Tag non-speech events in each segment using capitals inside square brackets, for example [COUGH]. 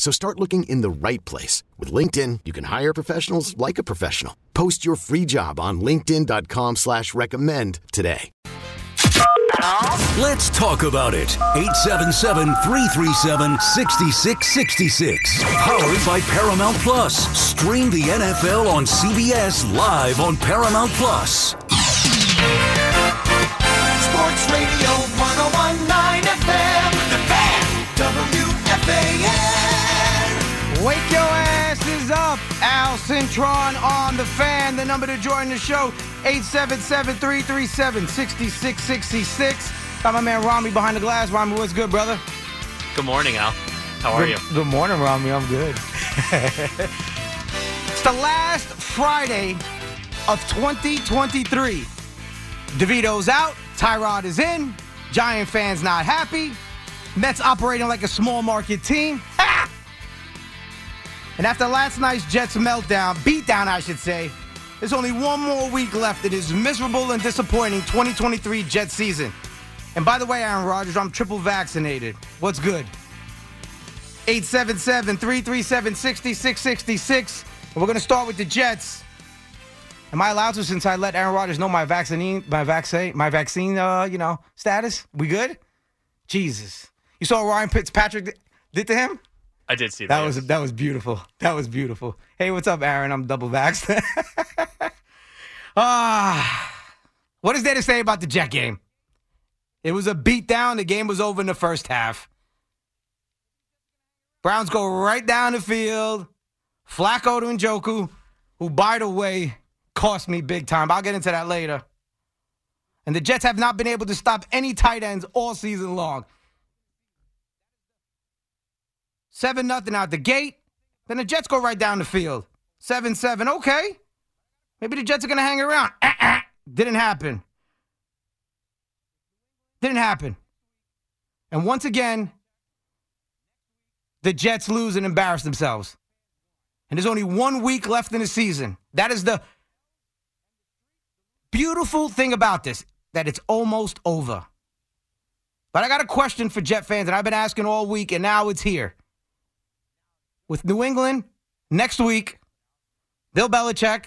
So start looking in the right place. With LinkedIn, you can hire professionals like a professional. Post your free job on linkedin.com slash recommend today. Let's talk about it. 877-337-6666. Powered by Paramount Plus. Stream the NFL on CBS live on Paramount Plus. Sports Radio Al on the fan. The number to join the show, 877-337-6666. Got my man Rami behind the glass. Rami, what's good, brother? Good morning, Al. How are good, you? Good morning, Rami. I'm good. [LAUGHS] it's the last Friday of 2023. DeVito's out. Tyrod is in. Giant fans not happy. Mets operating like a small market team. And after last night's Jets meltdown, beatdown, I should say, there's only one more week left in this miserable and disappointing 2023 Jets season. And by the way, Aaron Rodgers, I'm triple vaccinated. What's good? 877 337 6666. We're going to start with the Jets. Am I allowed to since I let Aaron Rodgers know my vaccine, my vaccine, my vaccine, uh, you know, status? We good? Jesus. You saw Ryan Fitzpatrick did to him? I did see that. That was yes. that was beautiful. That was beautiful. Hey, what's up, Aaron? I'm double vaxxed. [LAUGHS] ah, what is there to say about the Jet game? It was a beatdown. The game was over in the first half. Browns go right down the field. Flacco to Njoku, who, by the way, cost me big time. I'll get into that later. And the Jets have not been able to stop any tight ends all season long. 7 nothing out the gate. Then the Jets go right down the field. 7 7. Okay. Maybe the Jets are going to hang around. [CLEARS THROAT] Didn't happen. Didn't happen. And once again, the Jets lose and embarrass themselves. And there's only one week left in the season. That is the beautiful thing about this that it's almost over. But I got a question for Jet fans, and I've been asking all week, and now it's here. With New England next week, Bill Belichick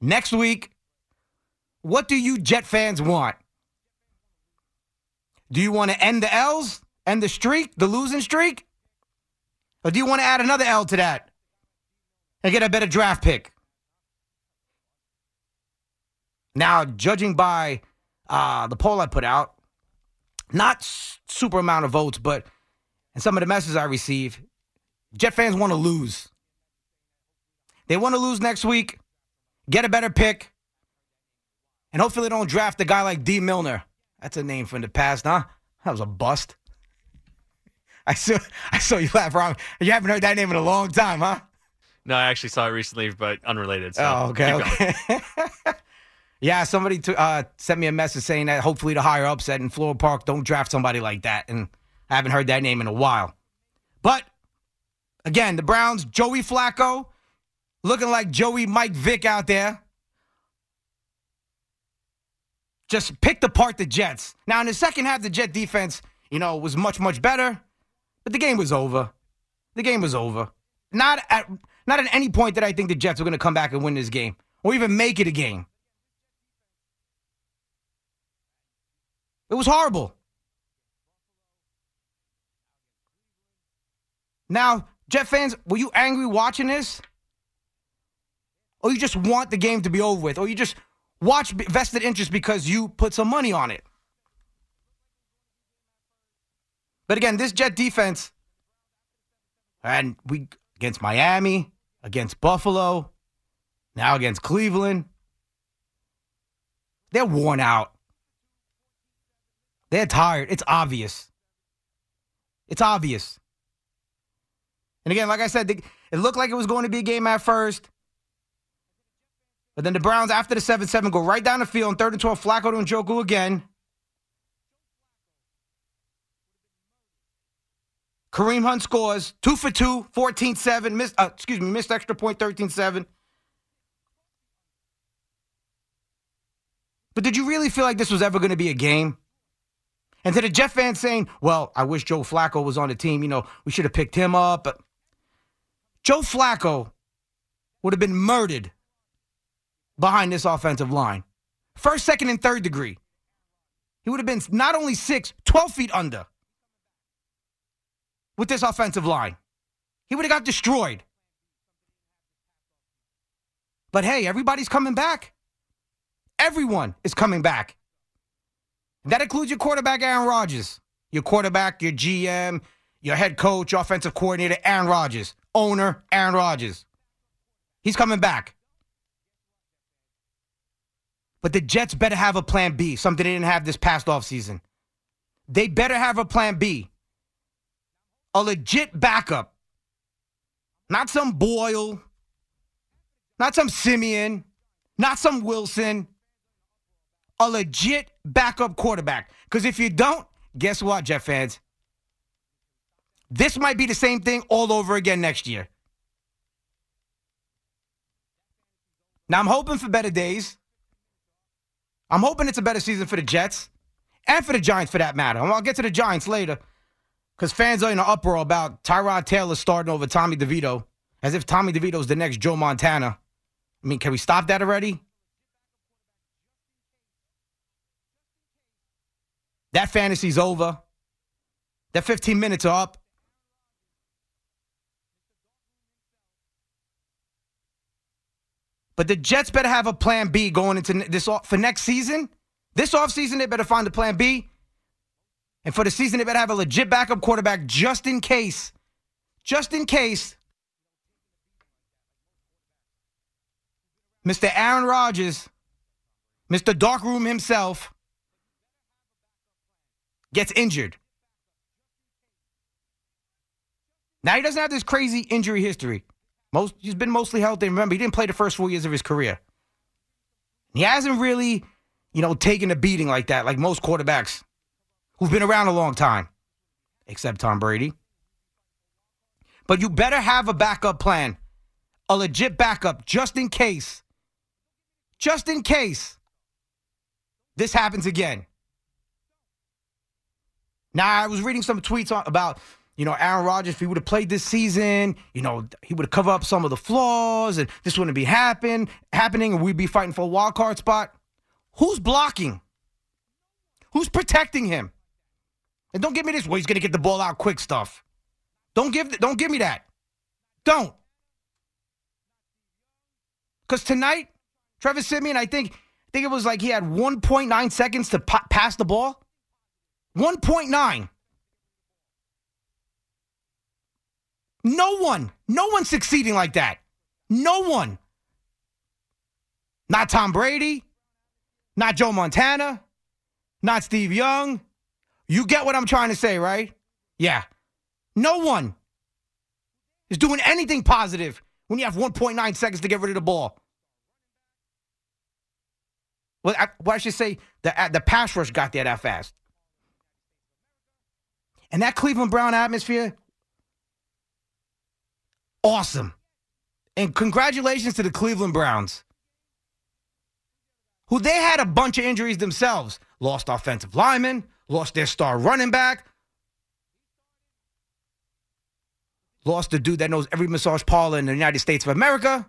next week, what do you Jet fans want? Do you want to end the L's, end the streak, the losing streak? Or do you want to add another L to that and get a better draft pick? Now, judging by uh, the poll I put out, not super amount of votes, but and some of the messages I receive, Jet fans want to lose. They want to lose next week, get a better pick, and hopefully they don't draft a guy like Dee Milliner. That's a name from the past, huh? That was a bust. [LAUGHS] I saw I saw you laugh wrong. You haven't heard that name in a long time, huh? No, I actually saw it recently, but unrelated. So oh, okay, okay. [LAUGHS] yeah, somebody t- uh, sent me a message saying that hopefully the higher ups at in Florham Park don't draft somebody like that, and I haven't heard that name in a while. But again, the Browns, Joey Flacco, looking like Joey Mike Vick out there. Just picked apart the Jets. Now in the second half, the Jet defense, you know, was much much better, but the game was over. The game was over. Not at not at any point that I think the Jets were going to come back and win this game or even make it a game. It was horrible. Now, Jet fans, were you angry watching this? Or you just want the game to be over with? Or you just watch vested interest because you put some money on it? But again, this Jet defense, and we against Miami, against Buffalo, now against Cleveland, they're worn out. They're tired. It's obvious. It's obvious. And again, like I said, it looked like it was going to be a game at first. But then the Browns, after the 7 7, go right down the field on third and 12. Flacco to Njoku again. Kareem Hunt scores two for two, 14 7. Missed, uh, excuse me, missed extra point 13 7. But did you really feel like this was ever going to be a game? And to the Jet fans saying, well, I wish Joe Flacco was on the team. You know, we should have picked him up. But Joe Flacco would have been murdered behind this offensive line. First, second, and third degree. He would have been not only six, 12 feet under with this offensive line. He would have got destroyed. But hey, everybody's coming back. Everyone is coming back. That includes your quarterback, Aaron Rodgers. Your quarterback, your GM, your head coach, offensive coordinator, Aaron Rodgers. Owner, Aaron Rodgers. He's coming back. But the Jets better have a plan B, something they didn't have this past offseason. They better have a plan B. A legit backup. Not some Boyle, not some Siemian, not some Wilson. A legit backup quarterback. Because if you don't, guess what, Jet fans? This might be the same thing all over again next year. Now, I'm hoping for better days. I'm hoping it's a better season for the Jets and for the Giants for that matter. I'll get to the Giants later because fans are in an uproar about Tyrod Taylor starting over Tommy DeVito as if Tommy DeVito is the next Joe Montana. I mean, can we stop that already? That fantasy's over. That 15 minutes are up. But the Jets better have a plan B going into this for next season. This offseason, they better find a plan B. And for the season, they better have a legit backup quarterback just in case. Just in case. Mr. Aaron Rodgers, Mr. Darkroom himself, gets injured. Now he doesn't have this crazy injury history. Most he's been mostly healthy. Remember, he didn't play the first four years of his career. He hasn't really, you know, taken a beating like that, like most quarterbacks who've been around a long time, except Tom Brady. But you better have a backup plan, a legit backup, just in case. Just in case this happens again. Now, I was reading some tweets about you know, Aaron Rodgers, if he would have played this season, you know, he would have covered up some of the flaws and this wouldn't be happen, happening and we'd be fighting for a wild card spot. Who's blocking? Who's protecting him? And don't give me this, well, he's going to get the ball out quick stuff. Don't give, don't give me that. Don't. Because tonight, Trevor Siemian, I think, I think it was like he had 1.9 seconds to pa- pass the ball. 1.9. No one, no one succeeding like that. No one. Not Tom Brady, not Joe Montana, not Steve Young. You get what I'm trying to say, right? Yeah. No one is doing anything positive when you have 1.9 seconds to get rid of the ball. Well, I, well, I should say the uh, the pass rush got there that fast. And that Cleveland Brown atmosphere awesome. And congratulations to the Cleveland Browns, who they had a bunch of injuries themselves. Lost offensive linemen, lost their star running back, lost the dude that knows every massage parlor in the United States of America.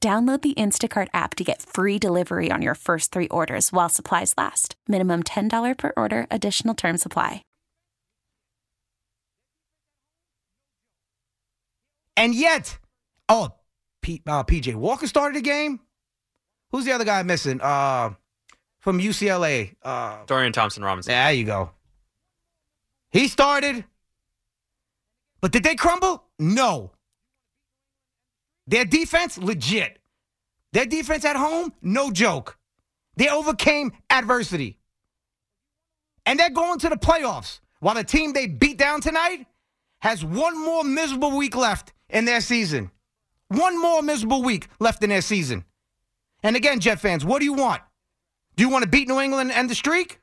Download the Instacart app to get free delivery on your first three orders while supplies last. Minimum $10 per order, additional term supply. And yet, oh, P, uh, PJ Walker started the game. Who's the other guy missing? Uh, from UCLA. Uh, Dorian Thompson Robinson. there you go. He started. But did they crumble? No. Their defense, legit. Their defense at home, no joke. They overcame adversity. And they're going to the playoffs while the team they beat down tonight has one more miserable week left in their season. One more miserable week left in their season. And again, Jet fans, what do you want? Do you want to beat New England and end the streak?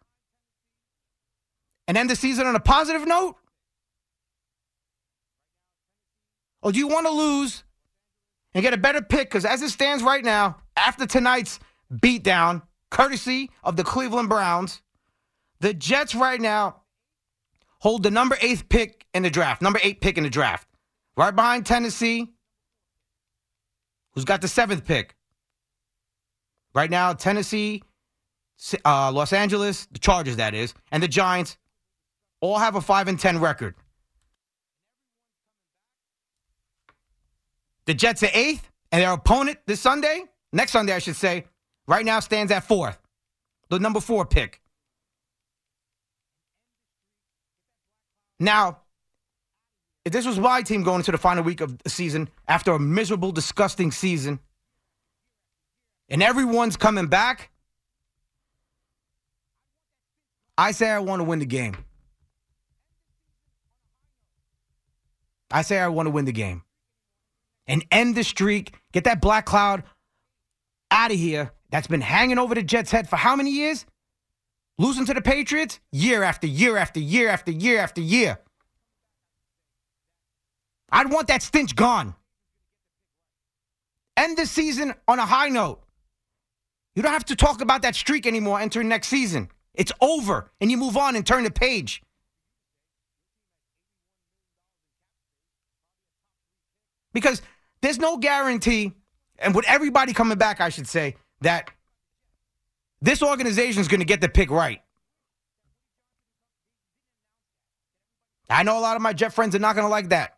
And end the season on a positive note? Or do you want to lose and get a better pick? Because as it stands right now, after tonight's beatdown, courtesy of the Cleveland Browns, the Jets right now hold the number eighth pick in the draft, number eight pick in the draft, right behind Tennessee, who's got the seventh pick. Right now, Tennessee, uh, Los Angeles, the Chargers, that is, and the Giants all have a 5 and 10 record. The Jets are eighth, and their opponent this Sunday, next Sunday, I should say, right now stands at fourth, the number four pick. Now, if this was my team going into the final week of the season after a miserable, disgusting season, and everyone's coming back, I say I want to win the game. I say I want to win the game and end the streak, get that black cloud out of here that's been hanging over the Jets' head for how many years? Losing to the Patriots year after year after year after year after year. I'd want that stench gone. End the season on a high note. You don't have to talk about that streak anymore entering next season. It's over, and you move on and turn the page. Because there's no guarantee, and with everybody coming back, I should say, that this organization is going to get the pick right. I know a lot of my Jet friends are not going to like that.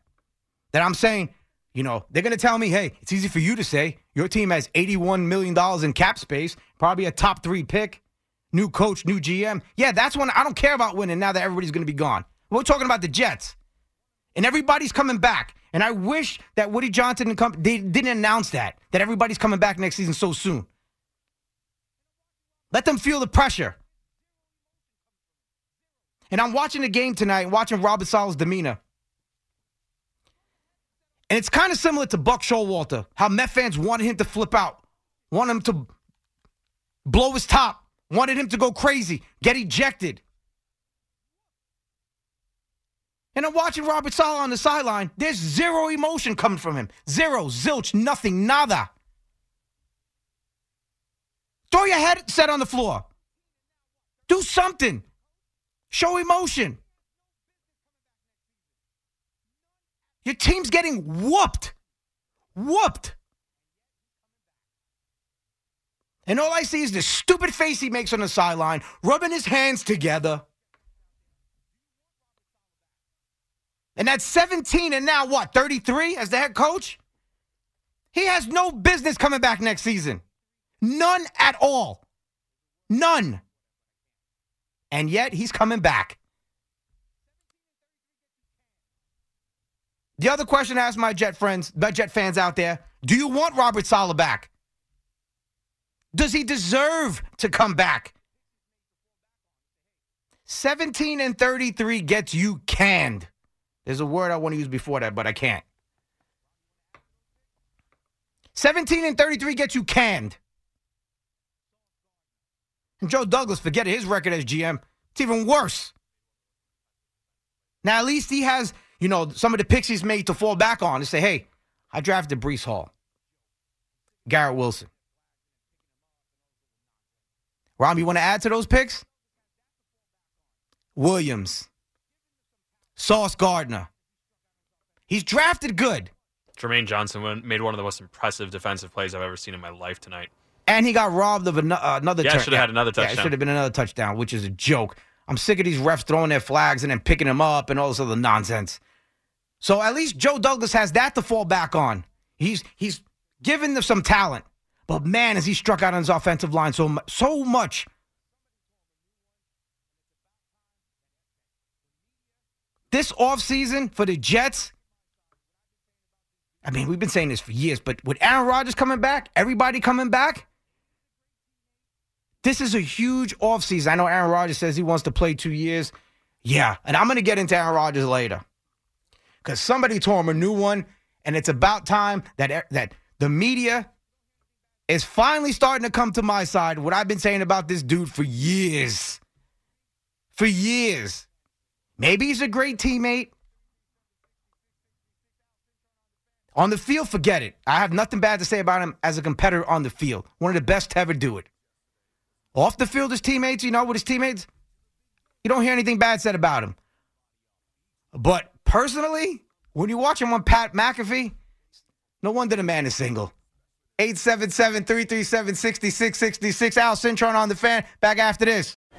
That I'm saying, you know, they're going to tell me, hey, it's easy for you to say. Your team has $81 million in cap space, probably a top three pick, new coach, new GM. Yeah, that's when I don't care about winning now that everybody's going to be gone. We're talking about the Jets. And everybody's coming back. And I wish that Woody Johnson and company didn't announce that, that everybody's coming back next season so soon. Let them feel the pressure. And I'm watching the game tonight, watching Robert Saleh's demeanor. And it's kind of similar to Buck Showalter, how Met fans wanted him to flip out, wanted him to blow his top, wanted him to go crazy, get ejected. And I'm watching Robert Saleh on the sideline. There's zero emotion coming from him. Zero, zilch, nothing, nada. Throw your head set on the floor. Do something. Show emotion. Your team's getting whooped. Whooped. And all I see is this stupid face he makes on the sideline, rubbing his hands together. And that's 17 and now what, 33 as the head coach? He has no business coming back next season. None at all. None. And yet he's coming back. The other question I ask my Jet friends, my Jet fans out there, do you want Robert Saleh back? Does he deserve to come back? 17 and 33 gets you canned. There's a word I want to use before that, but I can't. 17 and 33 gets you canned. And Joe Douglas, forget his record as GM. It's even worse. Now, at least he has, you know, some of the picks he's made to fall back on and say, hey, I drafted Breece Hall, Garrett Wilson. Rob, you want to add to those picks? Williams, Sauce Gardner. He's drafted good. Jermaine Johnson made one of the most impressive defensive plays I've ever seen in my life tonight. And he got robbed of an- uh, another Yeah, turn- should have had another touchdown. Yeah, it should have been another touchdown, which is a joke. I'm sick of these refs throwing their flags and then picking them up and all this other nonsense. So at least Joe Douglas has that to fall back on. He's he's given them some talent, but man, has he struck out on his offensive line so so much. This offseason for the Jets, I mean, we've been saying this for years, but with Aaron Rodgers coming back, everybody coming back, this is a huge offseason. I know Aaron Rodgers says he wants to play two years. Yeah, and I'm going to get into Aaron Rodgers later because somebody tore him a new one, and it's about time that that the media is finally starting to come to my side. What I've been saying about this dude for years, for years. Maybe he's a great teammate. On the field, forget it. I have nothing bad to say about him as a competitor on the field. One of the best to ever do it. Off the field, his teammates, you know, with his teammates, you don't hear anything bad said about him. But personally, when you watch him on Pat McAfee, no wonder the man is single. 877 337 6666. Al Cintron on the fan. Back after this.